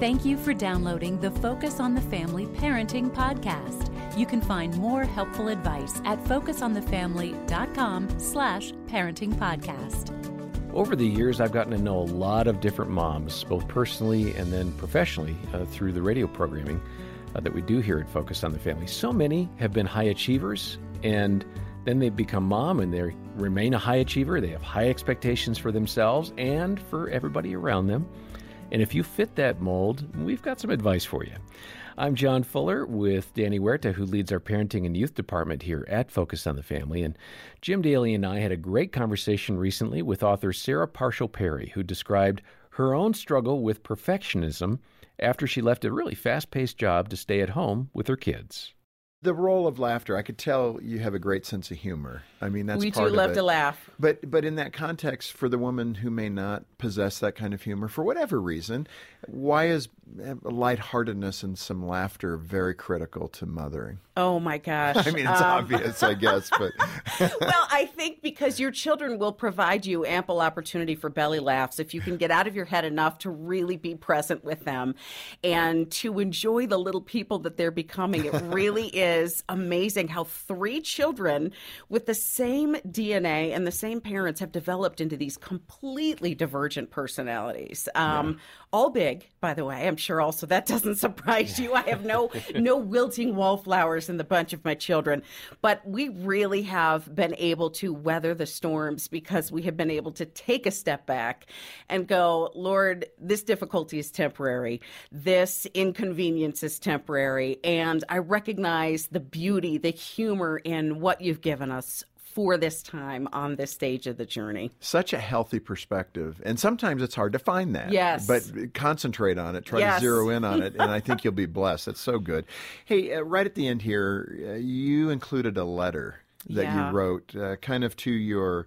Thank you for downloading the Focus on the Family Parenting Podcast. You can find more helpful advice at focusonthefamily.com slash parenting podcast. Over the years, I've gotten to know a lot of different moms, both personally and then professionally uh, through the radio programming uh, that we do here at Focus on the Family. So many have been high achievers, and then they become mom and they remain a high achiever. They have high expectations for themselves and for everybody around them. And if you fit that mold, we've got some advice for you. I'm John Fuller with Danny Huerta, who leads our parenting and youth department here at Focus on the Family. And Jim Daly and I had a great conversation recently with author Sarah Parshall Perry, who described her own struggle with perfectionism after she left a really fast paced job to stay at home with her kids the role of laughter. I could tell you have a great sense of humor. I mean, that's we do love to laugh. But but in that context, for the woman who may not possess that kind of humor for whatever reason, why is lightheartedness and some laughter very critical to mothering? Oh my gosh! I mean, it's um, obvious, I guess, but well, I think because your children will provide you ample opportunity for belly laughs if you can get out of your head enough to really be present with them and to enjoy the little people that they're becoming. It really is amazing how three children with the same DNA and the same parents have developed into these completely divergent personalities. Um, yeah. All big, by the way. I'm sure also that doesn't surprise you. I have no no wilting wallflowers in the bunch of my children, but we really have been able to weather the storms because we have been able to take a step back and go, Lord, this difficulty is temporary. This inconvenience is temporary, and I recognize the beauty, the humor in what you've given us for this time on this stage of the journey. Such a healthy perspective. And sometimes it's hard to find that. Yes. But concentrate on it, try yes. to zero in on it, and I think you'll be blessed. That's so good. Hey, uh, right at the end here, uh, you included a letter that yeah. you wrote uh, kind of to your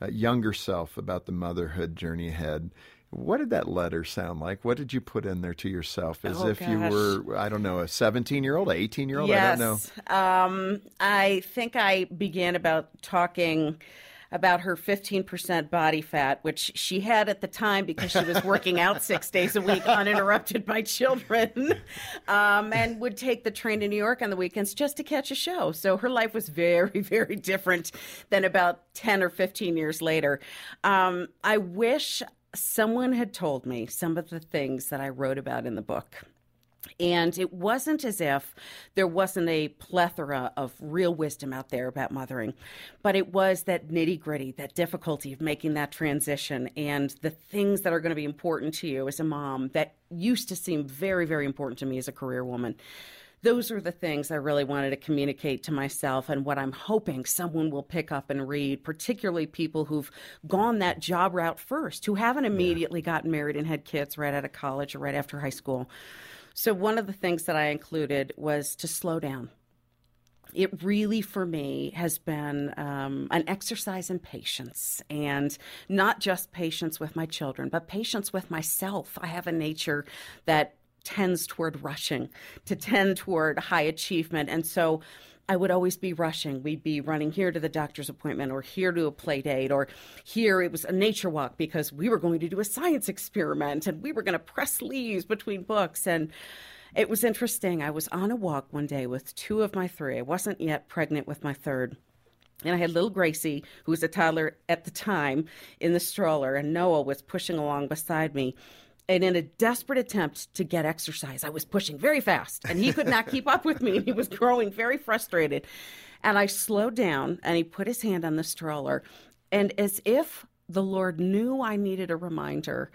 uh, younger self about the motherhood journey ahead. What did that letter sound like? What did you put in there to yourself? As oh, if gosh. you were, I don't know, a 17 year old, 18 year old? Yes. I don't know. Um, I think I began about talking about her 15% body fat, which she had at the time because she was working out six days a week uninterrupted by children, um, and would take the train to New York on the weekends just to catch a show. So her life was very, very different than about 10 or 15 years later. Um, I wish someone had told me some of the things that I wrote about in the book. And it wasn't as if there wasn't a plethora of real wisdom out there about mothering, but it was that nitty gritty, that difficulty of making that transition and the things that are going to be important to you as a mom that used to seem very, very important to me as a career woman those are the things I really wanted to communicate to myself and what I'm hoping someone will pick up and read, particularly people who've gone that job route first, who haven't immediately yeah. gotten married and had kids right out of college or right after high school. So, one of the things that I included was to slow down. It really, for me, has been um, an exercise in patience and not just patience with my children, but patience with myself. I have a nature that tends toward rushing, to tend toward high achievement. And so I would always be rushing. We'd be running here to the doctor's appointment or here to a play date or here it was a nature walk because we were going to do a science experiment and we were going to press leaves between books. And it was interesting. I was on a walk one day with two of my three. I wasn't yet pregnant with my third. And I had little Gracie, who was a toddler at the time, in the stroller, and Noah was pushing along beside me. And in a desperate attempt to get exercise, I was pushing very fast and he could not keep up with me. He was growing very frustrated. And I slowed down and he put his hand on the stroller. And as if the Lord knew I needed a reminder,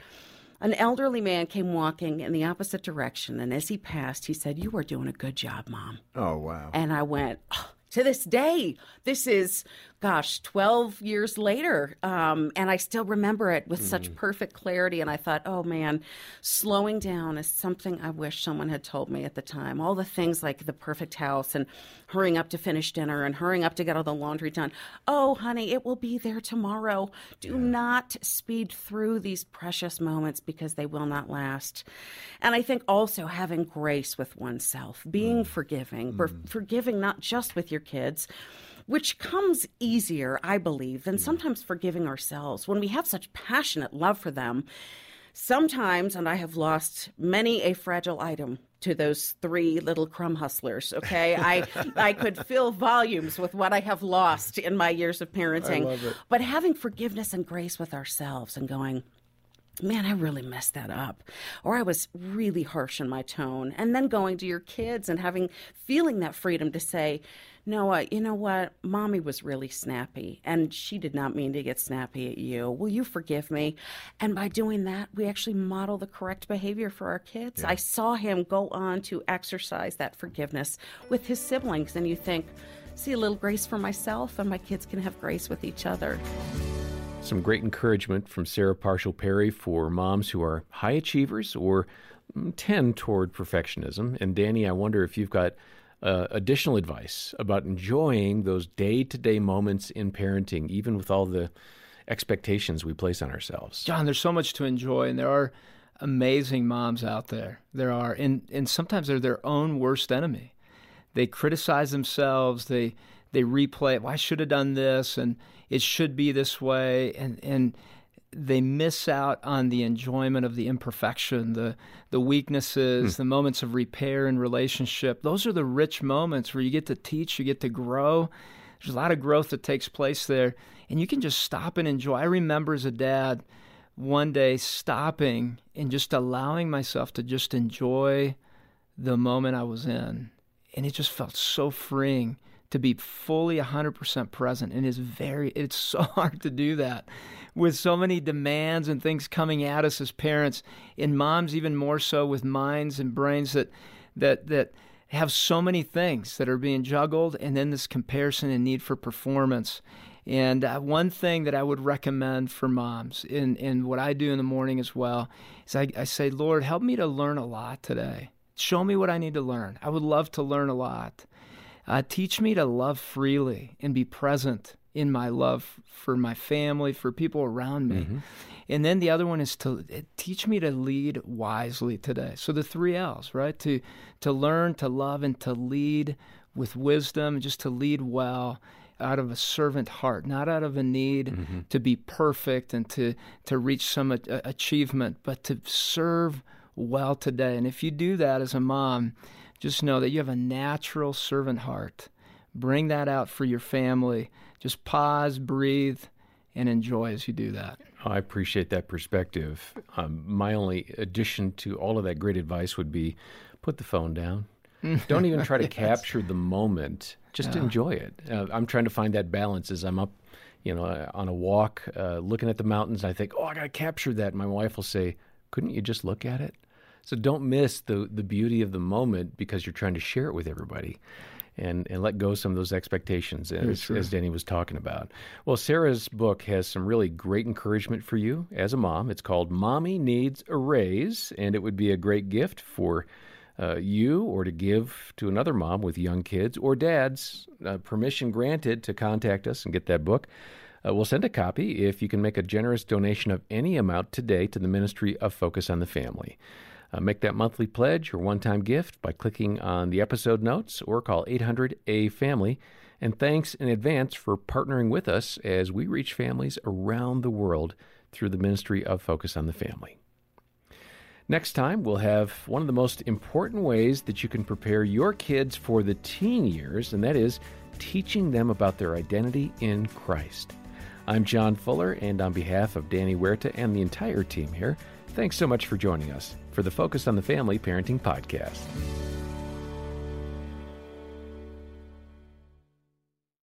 an elderly man came walking in the opposite direction. And as he passed, he said, You are doing a good job, Mom. Oh, wow. And I went, oh, to this day, this is, gosh, 12 years later. Um, and I still remember it with mm. such perfect clarity. And I thought, oh man, slowing down is something I wish someone had told me at the time. All the things like the perfect house and hurrying up to finish dinner and hurrying up to get all the laundry done. Oh, honey, it will be there tomorrow. Do yeah. not speed through these precious moments because they will not last. And I think also having grace with oneself, being mm. forgiving, mm. forgiving not just with your kids, which comes easier, I believe, than sometimes forgiving ourselves when we have such passionate love for them. sometimes, and I have lost many a fragile item to those three little crumb hustlers. Okay, I I could fill volumes with what I have lost in my years of parenting. But having forgiveness and grace with ourselves and going, man, I really messed that up. Or I was really harsh in my tone. And then going to your kids and having, feeling that freedom to say, Noah, you know what? Mommy was really snappy and she did not mean to get snappy at you. Will you forgive me? And by doing that, we actually model the correct behavior for our kids. Yeah. I saw him go on to exercise that forgiveness with his siblings. And you think, see a little grace for myself, and my kids can have grace with each other. Some great encouragement from Sarah Parshall Perry for moms who are high achievers or mm, tend toward perfectionism. And Danny, I wonder if you've got uh, additional advice about enjoying those day to day moments in parenting, even with all the expectations we place on ourselves. John, there's so much to enjoy, and there are amazing moms out there. There are, and, and sometimes they're their own worst enemy. They criticize themselves, they they replay. Well, I should have done this, and it should be this way, and and they miss out on the enjoyment of the imperfection, the the weaknesses, mm. the moments of repair and relationship. Those are the rich moments where you get to teach, you get to grow. There's a lot of growth that takes place there, and you can just stop and enjoy. I remember as a dad one day stopping and just allowing myself to just enjoy the moment I was in. And it just felt so freeing to be fully 100% present and is very it's so hard to do that with so many demands and things coming at us as parents and moms even more so with minds and brains that that that have so many things that are being juggled and then this comparison and need for performance and uh, one thing that I would recommend for moms, in, in what I do in the morning as well, is I, I say, Lord, help me to learn a lot today. Show me what I need to learn. I would love to learn a lot. Uh, teach me to love freely and be present in my love for my family, for people around me. Mm-hmm. And then the other one is to eh, teach me to lead wisely today. So the three L's, right? To to learn, to love, and to lead with wisdom, just to lead well out of a servant heart, not out of a need mm-hmm. to be perfect and to to reach some a- achievement, but to serve well today. And if you do that as a mom, just know that you have a natural servant heart. Bring that out for your family. Just pause, breathe, and enjoy as you do that. I appreciate that perspective. Um, my only addition to all of that great advice would be put the phone down. Don't even try to yes. capture the moment. Just yeah. enjoy it. Uh, I'm trying to find that balance as I'm up, you know, on a walk, uh, looking at the mountains. I think, oh, I got to capture that. And My wife will say, couldn't you just look at it? So don't miss the the beauty of the moment because you're trying to share it with everybody. And, and let go of some of those expectations as, as Danny was talking about. Well, Sarah's book has some really great encouragement for you as a mom. It's called Mommy Needs a Raise, and it would be a great gift for uh, you or to give to another mom with young kids or dads. Uh, permission granted to contact us and get that book. Uh, we'll send a copy if you can make a generous donation of any amount today to the Ministry of Focus on the Family. Uh, make that monthly pledge or one time gift by clicking on the episode notes or call 800 A Family. And thanks in advance for partnering with us as we reach families around the world through the Ministry of Focus on the Family. Next time, we'll have one of the most important ways that you can prepare your kids for the teen years, and that is teaching them about their identity in Christ. I'm John Fuller, and on behalf of Danny Huerta and the entire team here, thanks so much for joining us for the Focus on the Family Parenting Podcast.